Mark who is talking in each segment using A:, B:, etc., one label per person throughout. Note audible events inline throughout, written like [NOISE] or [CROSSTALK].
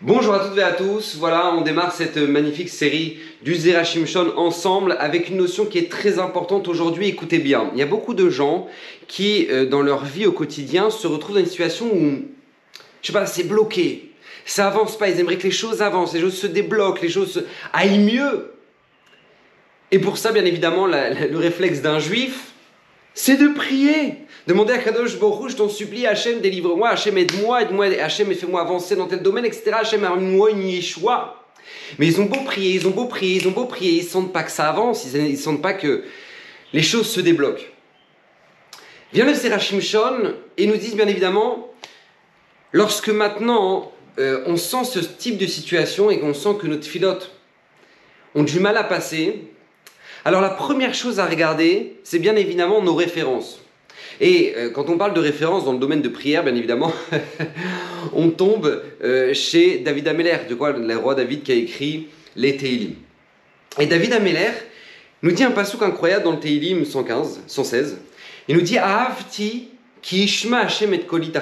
A: Bonjour à toutes et à tous, voilà on démarre cette magnifique série du Zerachim Shon ensemble avec une notion qui est très importante aujourd'hui, écoutez bien. Il y a beaucoup de gens qui euh, dans leur vie au quotidien se retrouvent dans une situation où, je sais pas, c'est bloqué, ça avance pas, ils aimeraient que les choses avancent, les choses se débloquent, les choses aillent mieux. Et pour ça, bien évidemment, le réflexe d'un juif, c'est de prier. Demander à Kadosh Baruch je t'en supplie, Hachem, délivre-moi, Hachem, aide-moi, aide-moi, Hachem, fais-moi avancer dans tel domaine, etc. Hachem, amène-moi une Yeshua. Mais ils ont beau prier, ils ont beau prier, ils ont beau prier, ils sentent pas que ça avance, ils, ne sentent pas que les choses se débloquent. Vient le Serachim Shon et nous disent bien évidemment, lorsque maintenant euh, on sent ce type de situation et qu'on sent que nos filotes ont du mal à passer, alors la première chose à regarder, c'est bien évidemment nos références. Et euh, quand on parle de référence dans le domaine de prière, bien évidemment, [LAUGHS] on tombe euh, chez David Ameller, le roi David qui a écrit les Teilim. Et David Ameller nous dit un passouk incroyable dans le Teilim 115, 116. Il nous dit ki Hashem et koli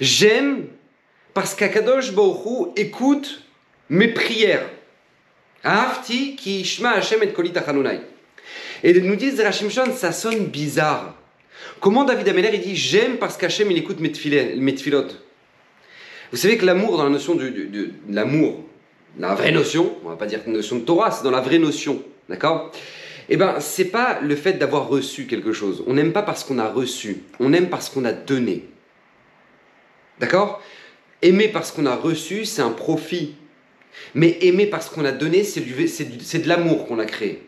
A: J'aime parce qu'Akadosh Baruch écoute mes prières. Ahavti ki ishma Hashem et koli Et nous dit Zerachim ça sonne bizarre. Comment David Ameller il dit j'aime parce qu'Hachem il écoute mes, tfilotes Vous savez que l'amour dans la notion de, l'amour, la vraie notion, on va pas dire une notion de Torah, c'est dans la vraie notion, d'accord? Eh ben c'est pas le fait d'avoir reçu quelque chose. On n'aime pas parce qu'on a reçu, on aime parce qu'on a donné. D'accord? Aimer parce qu'on a reçu, c'est un profit. Mais aimer parce qu'on a donné, c'est de l'amour qu'on a créé.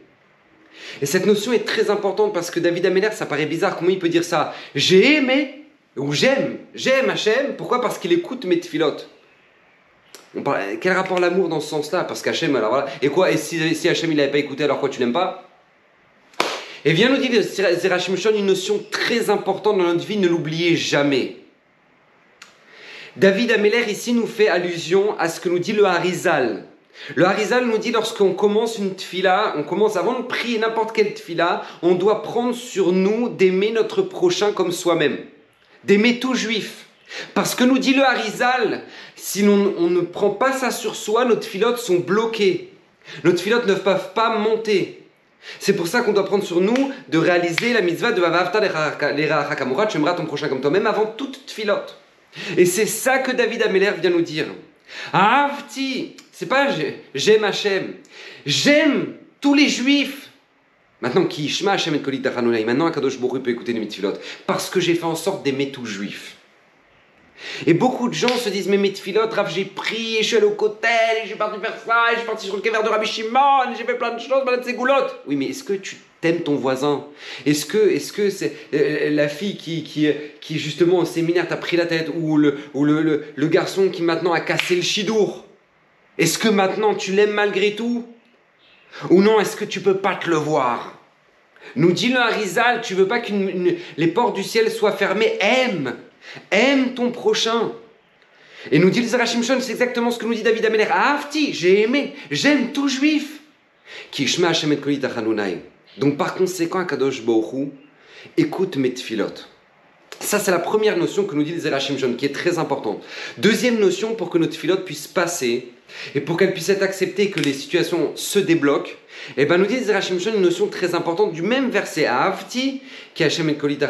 A: Et cette notion est très importante parce que David Ameller, ça paraît bizarre. Comment il peut dire ça? J'ai aimé, ou j'aime, j'aime Hachem. Pourquoi? Parce qu'il écoute mes tfilotes. On parle, quel rapport l'amour dans ce sens-là? Parce qu'Hachem, alors voilà. Et quoi? Et si, si Hachem il n'avait pas écouté, alors quoi tu n'aimes pas? Et vient nous dire Zerachim Shon une notion très importante dans notre vie, ne l'oubliez jamais. David Ameller ici nous fait allusion à ce que nous dit le Harizal. Le Harizal nous dit lorsqu'on commence une tfila, on commence avant de prier n'importe quelle tfila, on doit prendre sur nous d'aimer notre prochain comme soi-même, d'aimer tout juif. Parce que nous dit le Harizal, si on, ne prend pas ça sur soi, nos tfilotes sont bloqués. Nos tfilotes ne peuvent pas monter. C'est pour ça qu'on doit prendre sur nous de réaliser la mitzvah de Vavavta Hakamura, tu aimeras ton prochain comme toi-même avant toute tfilote. Et c'est ça que David Ameller vient nous dire. Avti, c'est pas j'aime Hachem. J'aime tous les juifs. Maintenant, qui Shema Hachem et Kolit Maintenant, Akadosh Baruch peut écouter les mitfilotes. Parce que j'ai fait en sorte d'aimer tous juifs. Et beaucoup de gens se disent, mais tfilotes, Rav, j'ai prié, je suis allé au cotel, j'ai parti faire ça, j'ai parti sur le kever de Rabbi Shimon, j'ai fait plein de choses, malade ces goulottes. Oui, mais est-ce que tu t'aimes ton voisin? Est-ce que est-ce que c'est euh, la fille qui, qui, qui justement au séminaire t'a pris la tête ou le, ou le, le, garçon qui maintenant a cassé le chidour? Est-ce que maintenant tu l'aimes malgré tout? Ou non, est-ce que tu peux pas te le voir? Nous dit le Harizal, tu veux pas que les portes du ciel soient fermées? Aime Aime ton prochain. Et nous dit le Zarachim c'est exactement ce que nous dit David Ameler. Afti, j'ai aimé, j'aime tout juif. Donc par conséquent, Kadosh Bohu, écoute mes tfilotes. Ça, c'est la première notion que nous dit le Zerachim qui est très importante. Deuxième notion, pour que notre filote puisse passer et pour qu'elle puisse être acceptée que les situations se débloquent, eh ben, nous dit le Zerachim une notion très importante du même verset à Avti, qui est Hashem et Kolita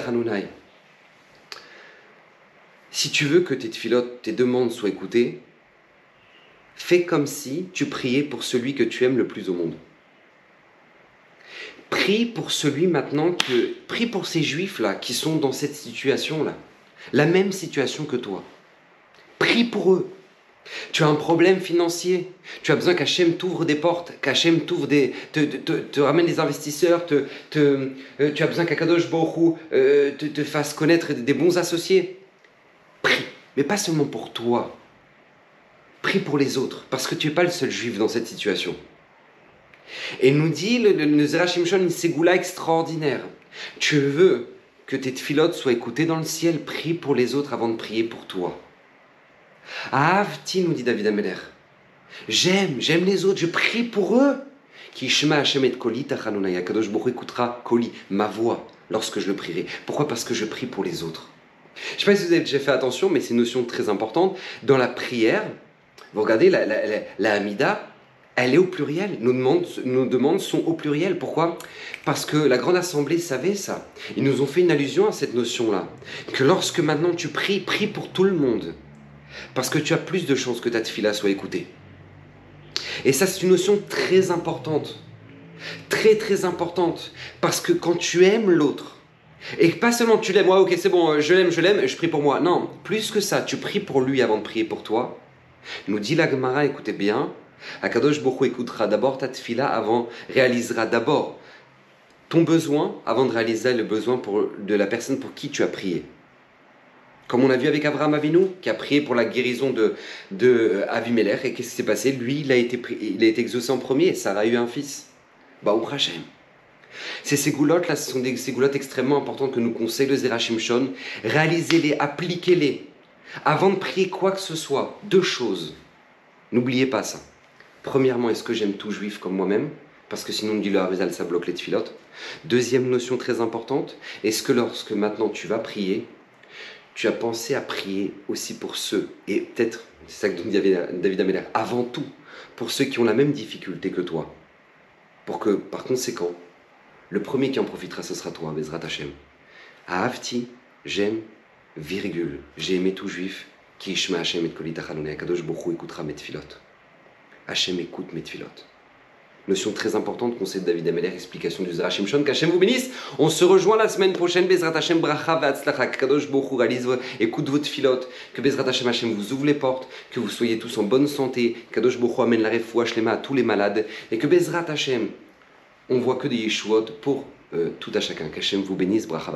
A: si tu veux que tes filotes, tes demandes soient écoutées, fais comme si tu priais pour celui que tu aimes le plus au monde. Prie pour celui maintenant que. Prie pour ces juifs-là qui sont dans cette situation-là. La même situation que toi. Prie pour eux. Tu as un problème financier. Tu as besoin qu'Hachem t'ouvre des portes, qu'Hachem t'ouvre des, te, ramène des investisseurs. Te, euh, tu as besoin qu'Akadosh Borou euh, te fasse connaître des bons associés. Prie, mais pas seulement pour toi. Prie pour les autres, parce que tu n'es pas le seul juif dans cette situation. Et nous dit le, le, une ségoula extraordinaire. Tu veux que tes tfilotes soient écoutées dans le ciel, prie pour les autres avant de prier pour toi. Avti, nous dit David Ameler. J'aime, j'aime les autres, je prie pour eux. Qui shema Hashem et koli Kadosh écoutera koli, ma voix, lorsque je le prierai. Pourquoi? Parce que je prie pour les autres. Je ne sais pas si vous avez déjà fait attention, mais c'est une notion très importante. Dans la prière, Vous regardez, la, la, la, Hamida, elle est au pluriel. Nos demandes, sont au pluriel. Pourquoi? Parce que la Grande Assemblée savait ça. Ils nous ont fait une allusion à cette notion-là. Que lorsque maintenant tu pries, prie pour tout le monde. Parce que tu as plus de chances que ta tefila soit écoutée. Et ça, c'est une notion très importante. Très, très importante. Parce que quand tu aimes l'autre, et pas seulement tu l'aimes, ouais, ok, c'est bon, je l'aime, je l'aime, je prie pour moi. Non, plus que ça, tu pries pour lui avant de prier pour toi. Nous dit la Gemara, écoutez bien, Akadosh Boko écoutera d'abord ta tfila avant, réalisera d'abord ton besoin avant de réaliser le besoin de la personne pour qui tu as prié. Comme on a vu avec Abraham Avinu, qui a prié pour la guérison de, Avimelech, et qu'est-ce qui s'est passé? Lui, il a, été, exaucé en premier, et Sarah a eu un fils. Baou Hashem. Ces ségoulottes là, ce sont des ségoulottes extrêmement importantes que nous conseille le Zerachim Shon. Réalisez-les, appliquez-les. Avant de prier quoi que ce soit, deux choses. N'oubliez pas ça. Premièrement, est-ce que j'aime tout juif comme moi-même? Parce que sinon, on dit le Harizal, ça bloque les tfilotes. Deuxième notion très importante, est-ce que lorsque maintenant tu vas prier, tu as pensé à prier aussi pour ceux, et peut-être, c'est ça que dit David Améler, avant tout, pour ceux qui ont la même difficulté que toi? Pour que, par conséquent, le premier qui en profitera, ce sera toi, Bezrat Hashem. À Hafti, j'aime, virgule, j'ai aimé tout juif, qui Ishma Hashem et Kolitachalone, Akadosh Bokhu écoutera mes. Hachem écoute mes tfilotes. Notion très importante, conseil de David Ameller, explication du Zerachim Shon, qu'Hachem vous bénisse. On se rejoint la semaine prochaine, Bezrat Hashem Bracha Vatzlacha, Kadosh Bokhu réalise, écoute votre filote, que Bezrat Hashem Hashem vous ouvre les portes, que vous soyez tous en bonne santé, Kadosh Bokhu amène la refoua shlema à tous les malades, et que Bezrat Hashem on voit que des Yeshuot pour euh, tout à chacun. Qu'Hachem vous bénisse, bracha